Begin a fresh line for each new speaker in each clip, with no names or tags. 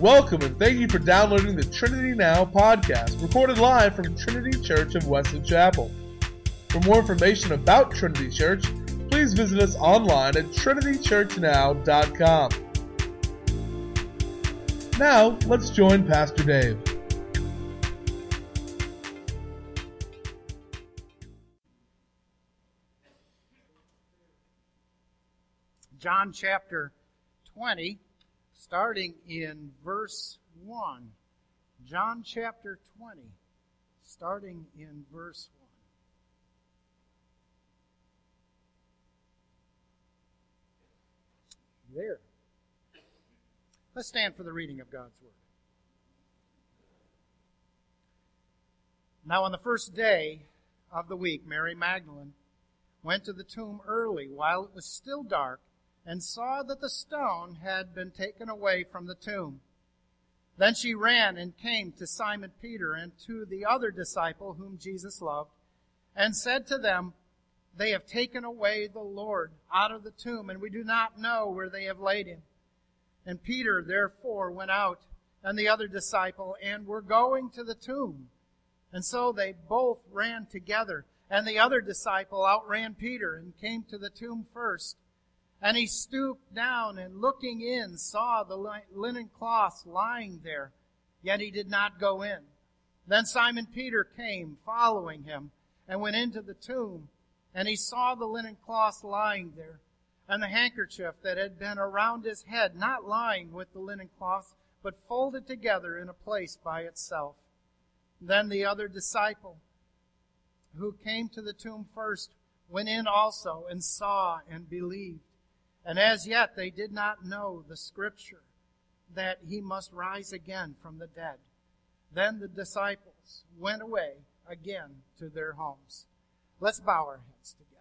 Welcome and thank you for downloading the Trinity Now podcast, recorded live from Trinity Church of Wesley Chapel. For more information about Trinity Church, please visit us online at trinitychurchnow.com. Now, let's join Pastor Dave.
John chapter 20, starting in verse 1. John chapter 20, starting in verse 1. There. Let's stand for the reading of God's Word. Now, on the first day of the week, Mary Magdalene went to the tomb early while it was still dark and saw that the stone had been taken away from the tomb. Then she ran and came to Simon Peter and to the other disciple whom Jesus loved, and said to them, They have taken away the Lord out of the tomb, and we do not know where they have laid him. And Peter therefore went out, and the other disciple, and were going to the tomb. And so they both ran together, and the other disciple outran Peter and came to the tomb first. And he stooped down and looking in saw the linen cloths lying there, yet he did not go in. Then Simon Peter came, following him, and went into the tomb, and he saw the linen cloths lying there, and the handkerchief that had been around his head, not lying with the linen cloths, but folded together in a place by itself. Then the other disciple, who came to the tomb first, went in also and saw and believed. And as yet they did not know the scripture that he must rise again from the dead. Then the disciples went away again to their homes. Let's bow our heads together.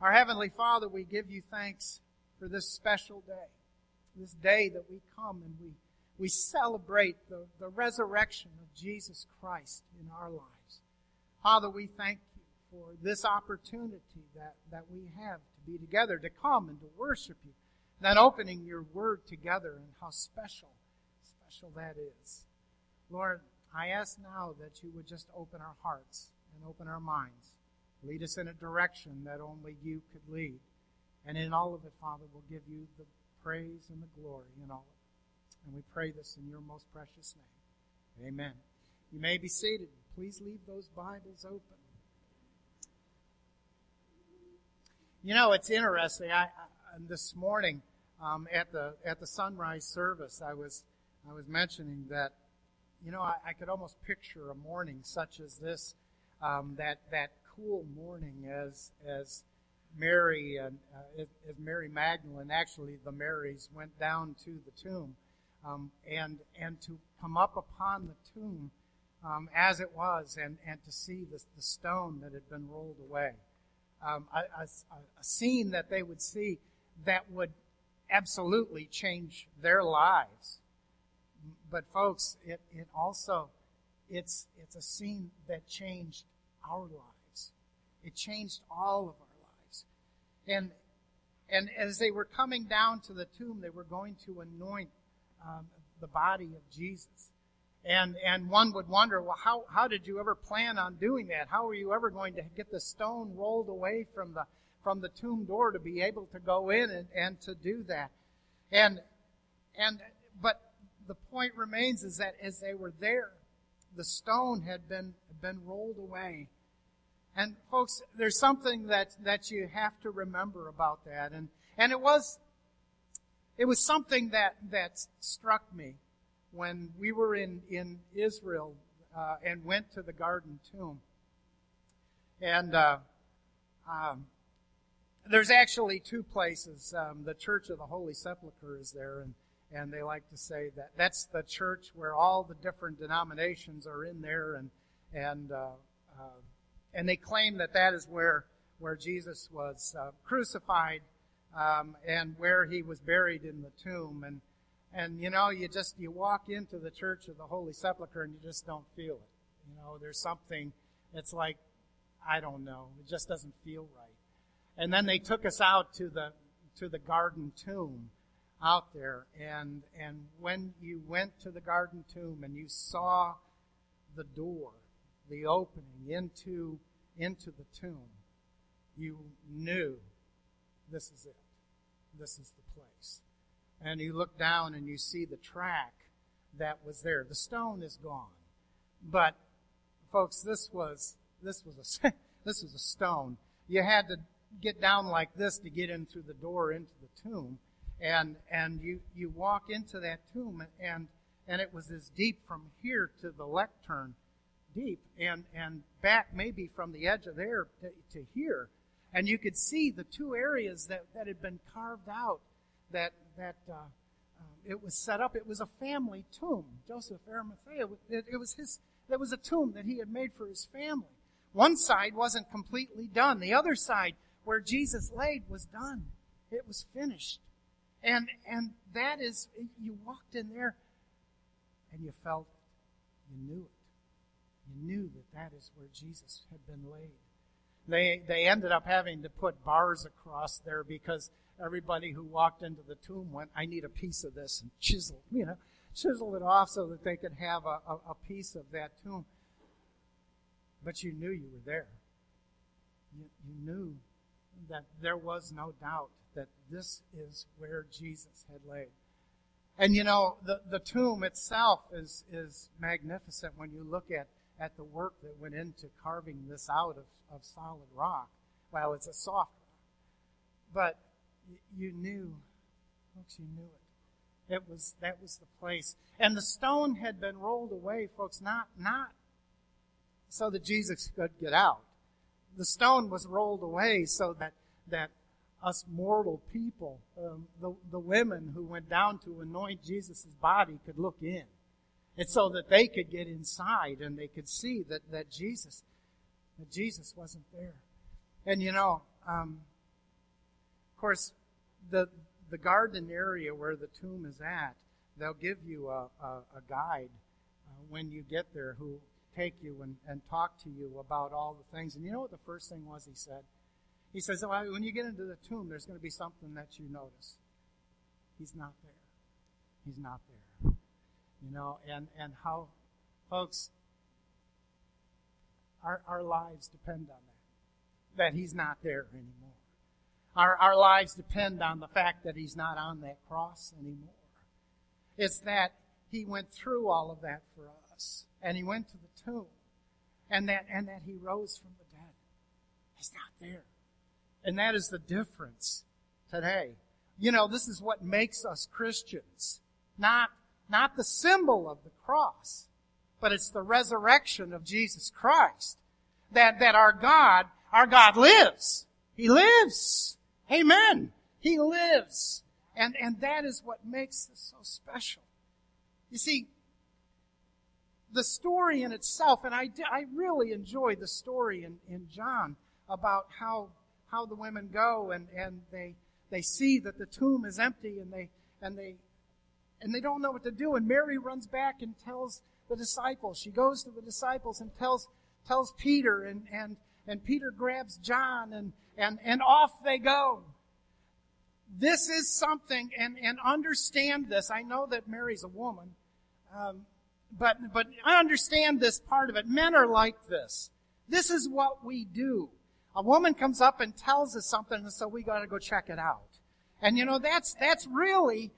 Our Heavenly Father, we give you thanks for this special day, this day that we come and we, we celebrate the, the resurrection of Jesus Christ in our lives. Father, we thank for this opportunity that, that we have to be together, to come and to worship you. Then opening your word together and how special, special that is. Lord, I ask now that you would just open our hearts and open our minds. Lead us in a direction that only you could lead. And in all of it, Father, we'll give you the praise and the glory in all of it. And we pray this in your most precious name. Amen. You may be seated. Please leave those Bibles open. You know, it's interesting. I, I this morning um, at the at the sunrise service, I was I was mentioning that you know I, I could almost picture a morning such as this, um, that that cool morning as as Mary and uh, as Mary Magdalene, actually the Marys went down to the tomb, um, and and to come up upon the tomb um, as it was, and and to see the the stone that had been rolled away um, a, a, a scene that they would see that would absolutely change their lives. But folks, it, it also it's it's a scene that changed our lives. It changed all of our lives. And and as they were coming down to the tomb, they were going to anoint um, the body of Jesus. And, and one would wonder, well, how, how did you ever plan on doing that? How were you ever going to get the stone rolled away from the, from the tomb door to be able to go in and, and to do that? And, and, but the point remains is that as they were there, the stone had been, been rolled away. And folks, there's something that, that you have to remember about that. And, and it was, it was something that, that struck me when we were in, in Israel uh, and went to the Garden Tomb. And uh, um, there's actually two places. Um, the Church of the Holy Sepulchre is there, and, and they like to say that that's the church where all the different denominations are in there, and and uh, uh and they claim that that is where where Jesus was uh, crucified um, and where he was buried in the tomb. And and you know, you just you walk into the church of the Holy Sepulchre and you just don't feel it. You know, there's something it's like I don't know, it just doesn't feel right. And then they took us out to the to the garden tomb. out there. And, and when you went to the garden tomb and you saw the door, the opening into, into the tomb, you knew this is it. This is the place. And you look down and you see the track that was there. The stone is gone. But folks, this was this was a this was a stone. You had to get down like this to get in through the door into the tomb. And and you you walk into that tomb and and it was as deep from here to the lectern deep and and back maybe from the edge of there to, to here and you could see the two areas that, that had been carved out that that uh, um, it was set up. It was a family tomb. Joseph Arimathea. It, it was his. that was a tomb that he had made for his family. One side wasn't completely done. The other side, where Jesus laid, was done. It was finished. And and that is you walked in there and you felt it. You knew it. You knew that that is where Jesus had been laid. They, they ended up having to put bars across there because everybody who walked into the tomb went, I need a piece of this, and chiseled, you know, chiseled it off so that they could have a, a, a piece of that tomb. But you knew you were there. You, you knew that there was no doubt that this is where Jesus had laid. And you know, the, the tomb itself is, is magnificent when you look at at the work that went into carving this out of, of solid rock. Well, it's a soft rock. But you knew, folks, you knew it. It was, that was the place. And the stone had been rolled away, folks, not, not so that Jesus could get out. The stone was rolled away so that, that us mortal people, um, the, the women who went down to anoint Jesus' body could look in. And so that they could get inside and they could see that, that Jesus, that Jesus wasn't there. And you know, um, of course, the, the garden area where the tomb is at, they'll give you a, a, a guide uh, when you get there who take you and, and talk to you about all the things. And you know what the first thing was he said? He says, well, when you get into the tomb, there's going to be something that you notice. He's not there. He's not there. You know, and, and how, folks, our, our lives depend on that. That He's not there anymore. Our, our lives depend on the fact that He's not on that cross anymore. It's that He went through all of that for us. And He went to the tomb. And that, and that He rose from the dead. He's not there. And that is the difference today. You know, this is what makes us Christians. Not not the symbol of the cross, but it's the resurrection of Jesus Christ. That, that our God, our God lives. He lives. Amen. He lives. And, and that is what makes this so special. You see, the story in itself, and I, I really enjoy the story in, in John about how, how the women go and, and they, they see that the tomb is empty and they, and they, and they don't know what to do. And Mary runs back and tells the disciples. She goes to the disciples and tells, tells Peter and, and, and Peter grabs John and, and, and off they go. This is something, and, and understand this. I know that Mary's a woman, um, but, but I understand this part of it. Men are like this. This is what we do. A woman comes up and tells us something, and so we gotta go check it out. And you know, that's, that's really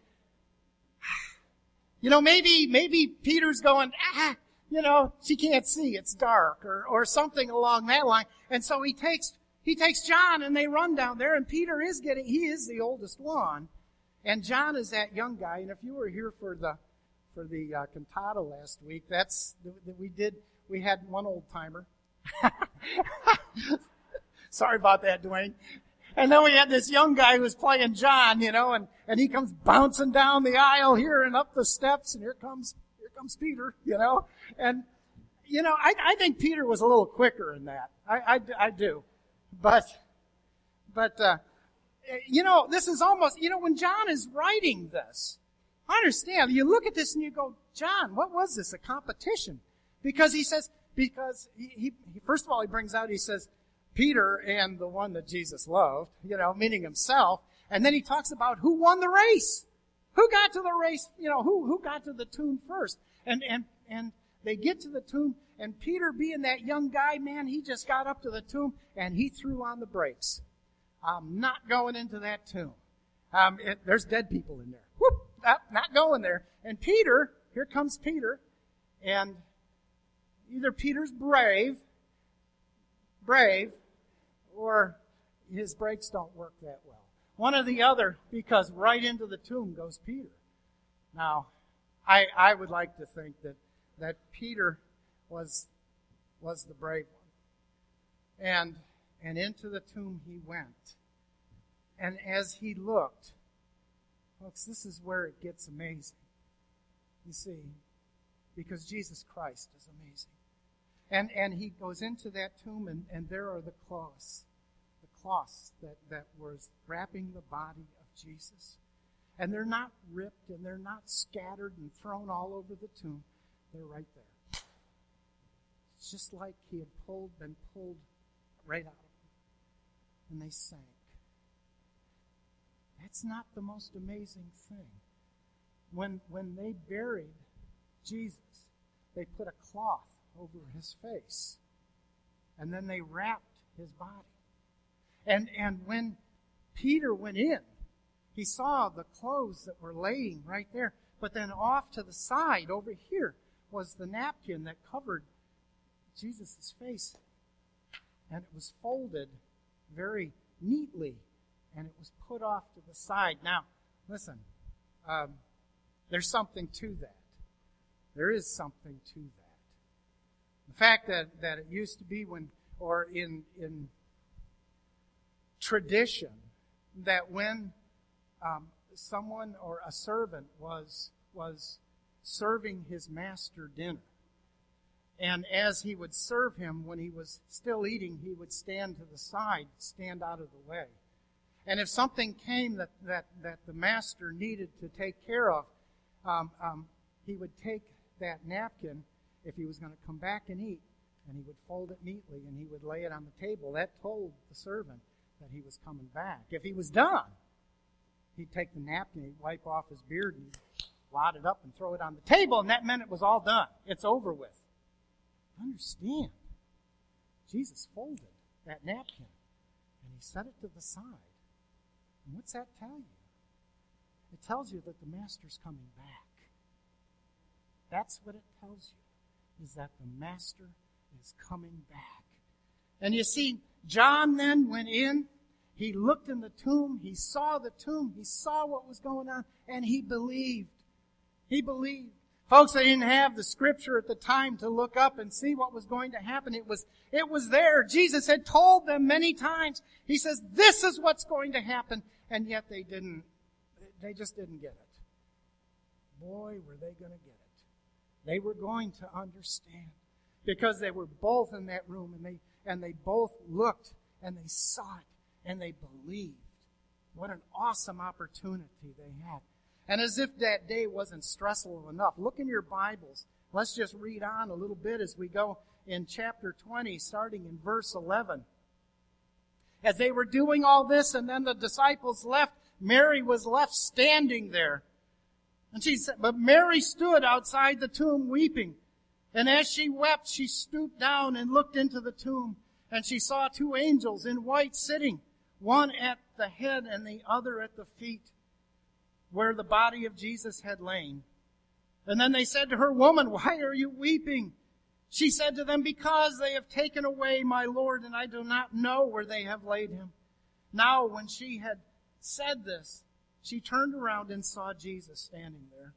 you know, maybe, maybe Peter's going, ah, you know, she can't see, it's dark, or, or something along that line. And so he takes, he takes John and they run down there and Peter is getting, he is the oldest one. And John is that young guy. And if you were here for the, for the uh, cantata last week, that's, that we did, we had one old timer. Sorry about that, Dwayne. And then we had this young guy who was playing John, you know, and, and he comes bouncing down the aisle here and up the steps, and here comes, here comes Peter, you know. And, you know, I, I think Peter was a little quicker in that. I, I, I do. But, but, uh, you know, this is almost, you know, when John is writing this, I understand. You look at this and you go, John, what was this? A competition? Because he says, because he, he first of all, he brings out, he says, Peter and the one that Jesus loved, you know, meaning himself. And then he talks about who won the race. Who got to the race, you know, who, who got to the tomb first? And, and, and they get to the tomb, and Peter, being that young guy, man, he just got up to the tomb and he threw on the brakes. I'm not going into that tomb. Um, it, there's dead people in there. Whoop, not, not going there. And Peter, here comes Peter, and either Peter's brave, brave, or his brakes don't work that well. One or the other, because right into the tomb goes Peter. Now, I, I would like to think that, that Peter was, was the brave one. And, and into the tomb he went. And as he looked, folks, this is where it gets amazing. You see, because Jesus Christ is amazing. And, and he goes into that tomb, and, and there are the cloths the cloths that, that was wrapping the body of Jesus. And they're not ripped and they're not scattered and thrown all over the tomb. They're right there. It's just like he had pulled, been pulled right out of them. And they sank. That's not the most amazing thing. When, when they buried Jesus, they put a cloth over his face. And then they wrapped his body. And, and when Peter went in, he saw the clothes that were laying right there. But then off to the side over here was the napkin that covered Jesus' face. And it was folded very neatly and it was put off to the side. Now, listen, um, there's something to that. There is something to that. The fact that, that it used to be when, or in, in tradition that when um, someone or a servant was was serving his master dinner, and as he would serve him, when he was still eating, he would stand to the side, stand out of the way. And if something came that, that, that the master needed to take care of, um, um, he would take that napkin if he was going to come back and eat, and he would fold it neatly and he would lay it on the table. That told the servant that he was coming back. If he was done, he'd take the napkin, he'd wipe off his beard, and wad it up and throw it on the table, and that meant it was all done. It's over with. Understand? Jesus folded that napkin and he set it to the side. And what's that tell you? It tells you that the master's coming back. That's what it tells you, is that the master is coming back. And you see, John then went in. He looked in the tomb. He saw the tomb. He saw what was going on and he believed. He believed. Folks, they didn't have the scripture at the time to look up and see what was going to happen. It was, it was there. Jesus had told them many times. He says, this is what's going to happen. And yet they didn't, they just didn't get it. Boy, were they going to get it. They were going to understand because they were both in that room and they, and they both looked and they saw it and they believed. What an awesome opportunity they had. And as if that day wasn't stressful enough, look in your Bibles. Let's just read on a little bit as we go in chapter 20, starting in verse 11. As they were doing all this and then the disciples left, Mary was left standing there. And she said, but Mary stood outside the tomb weeping. And as she wept, she stooped down and looked into the tomb, and she saw two angels in white sitting, one at the head and the other at the feet, where the body of Jesus had lain. And then they said to her, Woman, why are you weeping? She said to them, Because they have taken away my Lord, and I do not know where they have laid him. Now, when she had said this, she turned around and saw Jesus standing there,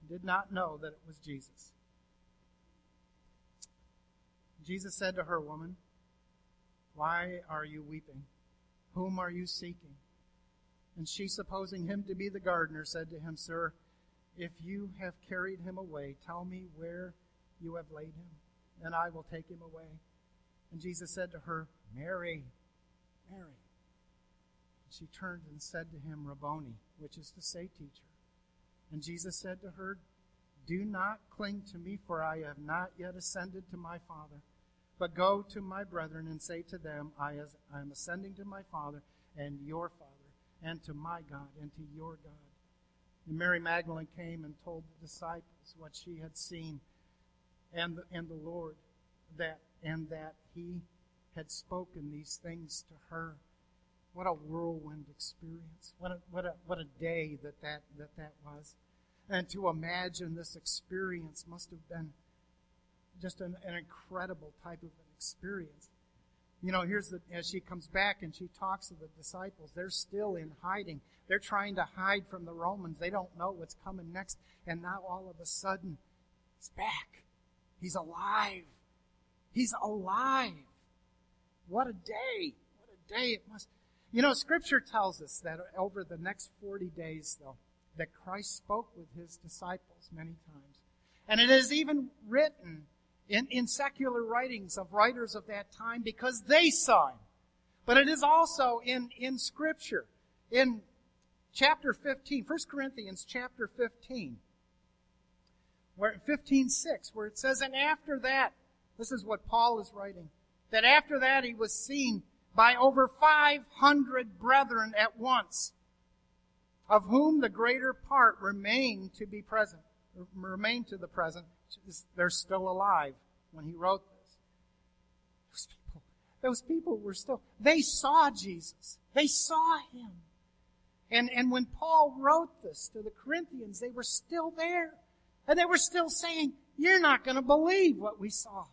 and did not know that it was Jesus. Jesus said to her, Woman, why are you weeping? Whom are you seeking? And she, supposing him to be the gardener, said to him, Sir, if you have carried him away, tell me where you have laid him, and I will take him away. And Jesus said to her, Mary, Mary. And she turned and said to him, Rabboni, which is to say, teacher. And Jesus said to her, Do not cling to me, for I have not yet ascended to my Father. But go to my brethren and say to them, I am ascending to my Father and your Father, and to my God and to your God. And Mary Magdalene came and told the disciples what she had seen and, and the Lord that and that he had spoken these things to her. What a whirlwind experience. What a, what a, what a day that that, that that was. And to imagine this experience must have been just an, an incredible type of an experience. You know, here's the, as she comes back and she talks to the disciples, they're still in hiding. They're trying to hide from the Romans. They don't know what's coming next. And now all of a sudden, he's back. He's alive. He's alive. What a day. What a day it must. You know, scripture tells us that over the next 40 days, though, that Christ spoke with his disciples many times. And it is even written in, in secular writings of writers of that time because they saw him. But it is also in, in scripture. In chapter 15, 1 Corinthians chapter 15, where 15, 6, where it says, And after that, this is what Paul is writing, that after that he was seen by over 500 brethren at once, of whom the greater part remain to be present, remain to the present. They're still alive when he wrote this. Those people, those people were still, they saw Jesus. They saw him. And, and when Paul wrote this to the Corinthians, they were still there. And they were still saying, you're not going to believe what we saw.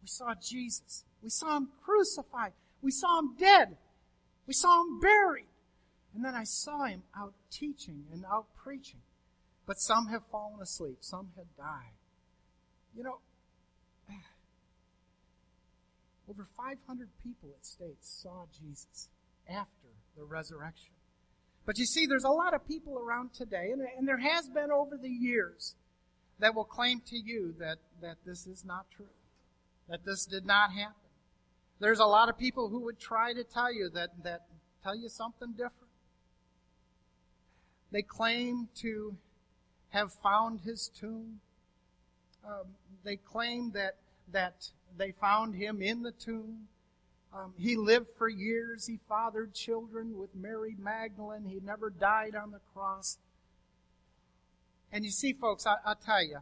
We saw Jesus. We saw him crucified. We saw him dead. We saw him buried. And then I saw him out teaching and out preaching. But some have fallen asleep. Some have died. You know, over 500 people, it states, saw Jesus after the resurrection. But you see, there's a lot of people around today, and, and there has been over the years, that will claim to you that, that this is not true, that this did not happen. There's a lot of people who would try to tell you that, that tell you something different. They claim to have found his tomb. Um, they claim that that they found him in the tomb. Um, he lived for years. He fathered children with Mary Magdalene. He never died on the cross. And you see, folks, I, will tell you,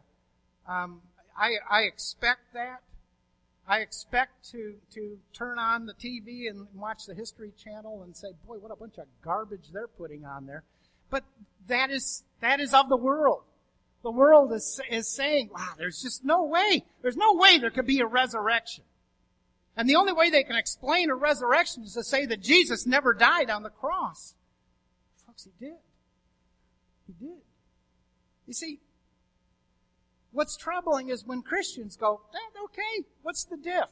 um, I, I expect that. I expect to, to turn on the TV and watch the History Channel and say, boy, what a bunch of garbage they're putting on there. But that is, that is of the world. The world is, is saying, wow, there's just no way. There's no way there could be a resurrection. And the only way they can explain a resurrection is to say that Jesus never died on the cross. Folks, he did. He did. You see, what's troubling is when Christians go, eh, okay, what's the diff?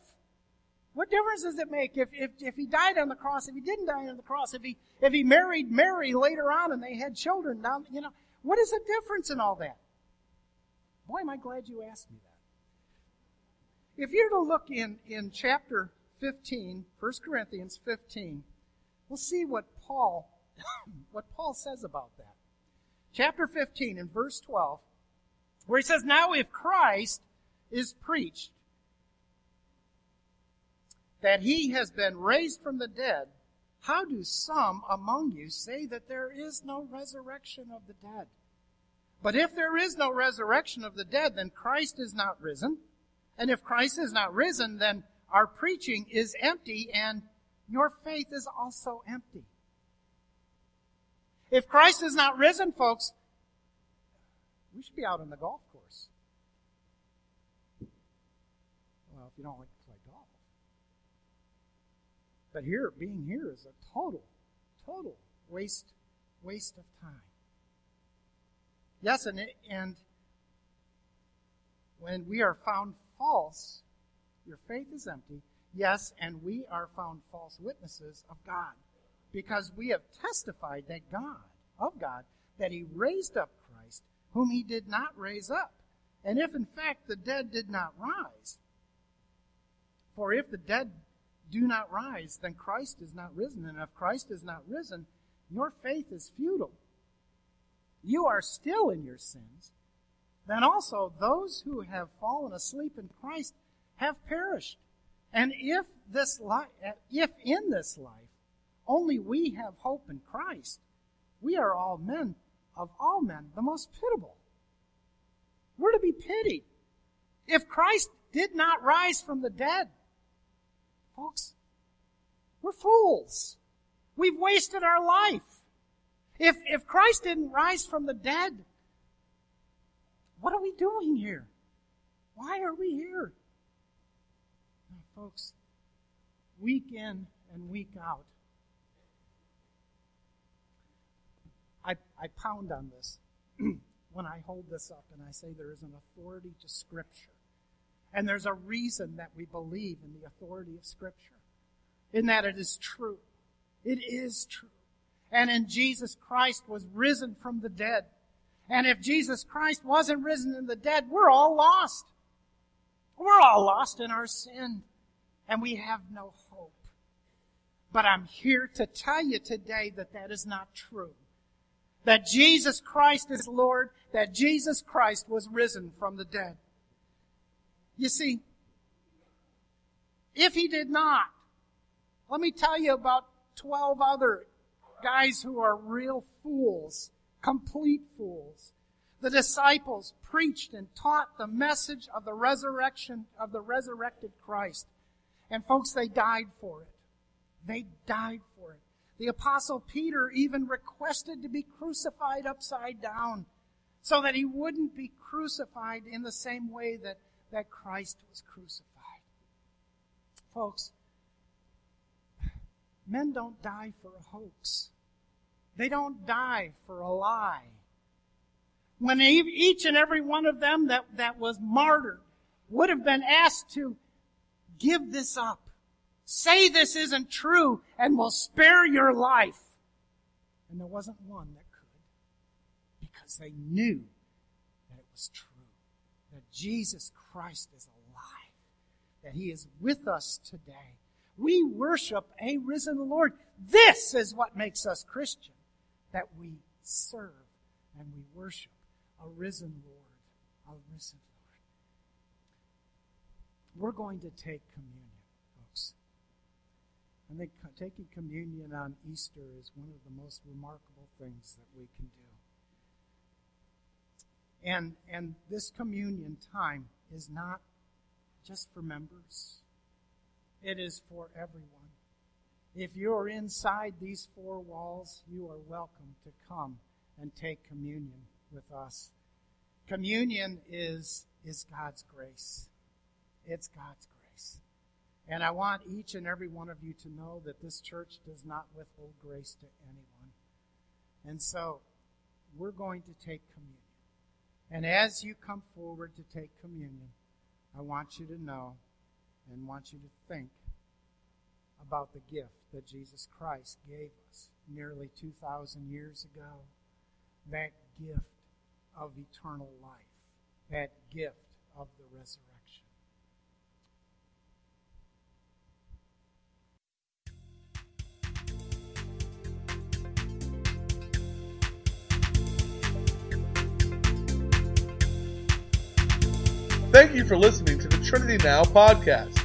What difference does it make if, if, if he died on the cross, if he didn't die on the cross, if he, if he married Mary later on and they had children you know, what is the difference in all that? Boy, am I glad you asked me that. If you're to look in, in chapter 15, 1 Corinthians 15, we'll see what Paul, what Paul says about that. Chapter 15 in verse 12, where he says, Now if Christ is preached that he has been raised from the dead, how do some among you say that there is no resurrection of the dead? But if there is no resurrection of the dead, then Christ is not risen. And if Christ is not risen, then our preaching is empty and your faith is also empty. If Christ is not risen, folks, we should be out on the golf course. Well, if you don't like to play golf. But here, being here is a total, total waste, waste of time. Yes, and, and when we are found false, your faith is empty. Yes, and we are found false witnesses of God because we have testified that God, of God, that He raised up Christ, whom He did not raise up. And if in fact the dead did not rise, for if the dead do not rise, then Christ is not risen. And if Christ is not risen, your faith is futile you are still in your sins, then also those who have fallen asleep in Christ have perished. And if this life, if in this life only we have hope in Christ, we are all men of all men, the most pitiable. We're to be pitied. If Christ did not rise from the dead, folks, we're fools. We've wasted our life. If, if Christ didn't rise from the dead, what are we doing here? Why are we here? Now, folks, week in and week out, I, I pound on this when I hold this up and I say there is an authority to Scripture. And there's a reason that we believe in the authority of Scripture, in that it is true. It is true. And in Jesus Christ was risen from the dead. And if Jesus Christ wasn't risen in the dead, we're all lost. We're all lost in our sin. And we have no hope. But I'm here to tell you today that that is not true. That Jesus Christ is Lord, that Jesus Christ was risen from the dead. You see, if he did not, let me tell you about 12 other guys who are real fools, complete fools. The disciples preached and taught the message of the resurrection of the resurrected Christ. And folks, they died for it. They died for it. The apostle Peter even requested to be crucified upside down so that he wouldn't be crucified in the same way that, that Christ was crucified. Folks, men don't die for a hoax. They don't die for a lie. When each and every one of them that, that was martyred would have been asked to give this up, say this isn't true, and we'll spare your life. And there wasn't one that could because they knew that it was true, that Jesus Christ is alive, that He is with us today. We worship a risen Lord. This is what makes us Christian, that we serve and we worship a risen Lord, a risen Lord. We're going to take communion, folks. I think taking communion on Easter is one of the most remarkable things that we can do. And, and this communion time is not just for members. It is for everyone. If you're inside these four walls, you are welcome to come and take communion with us. Communion is, is God's grace. It's God's grace. And I want each and every one of you to know that this church does not withhold grace to anyone. And so, we're going to take communion. And as you come forward to take communion, I want you to know and want you to think about the gift that Jesus Christ gave us nearly 2,000 years ago. That gift of eternal life, that gift of the resurrection.
Thank you for listening to the Trinity Now podcast.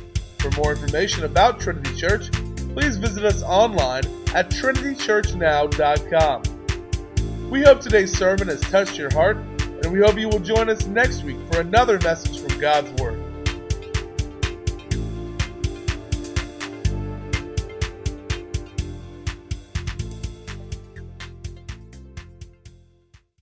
For more information about Trinity Church, please visit us online at trinitychurchnow.com. We hope today's sermon has touched your heart, and we hope you will join us next week for another message from God's Word.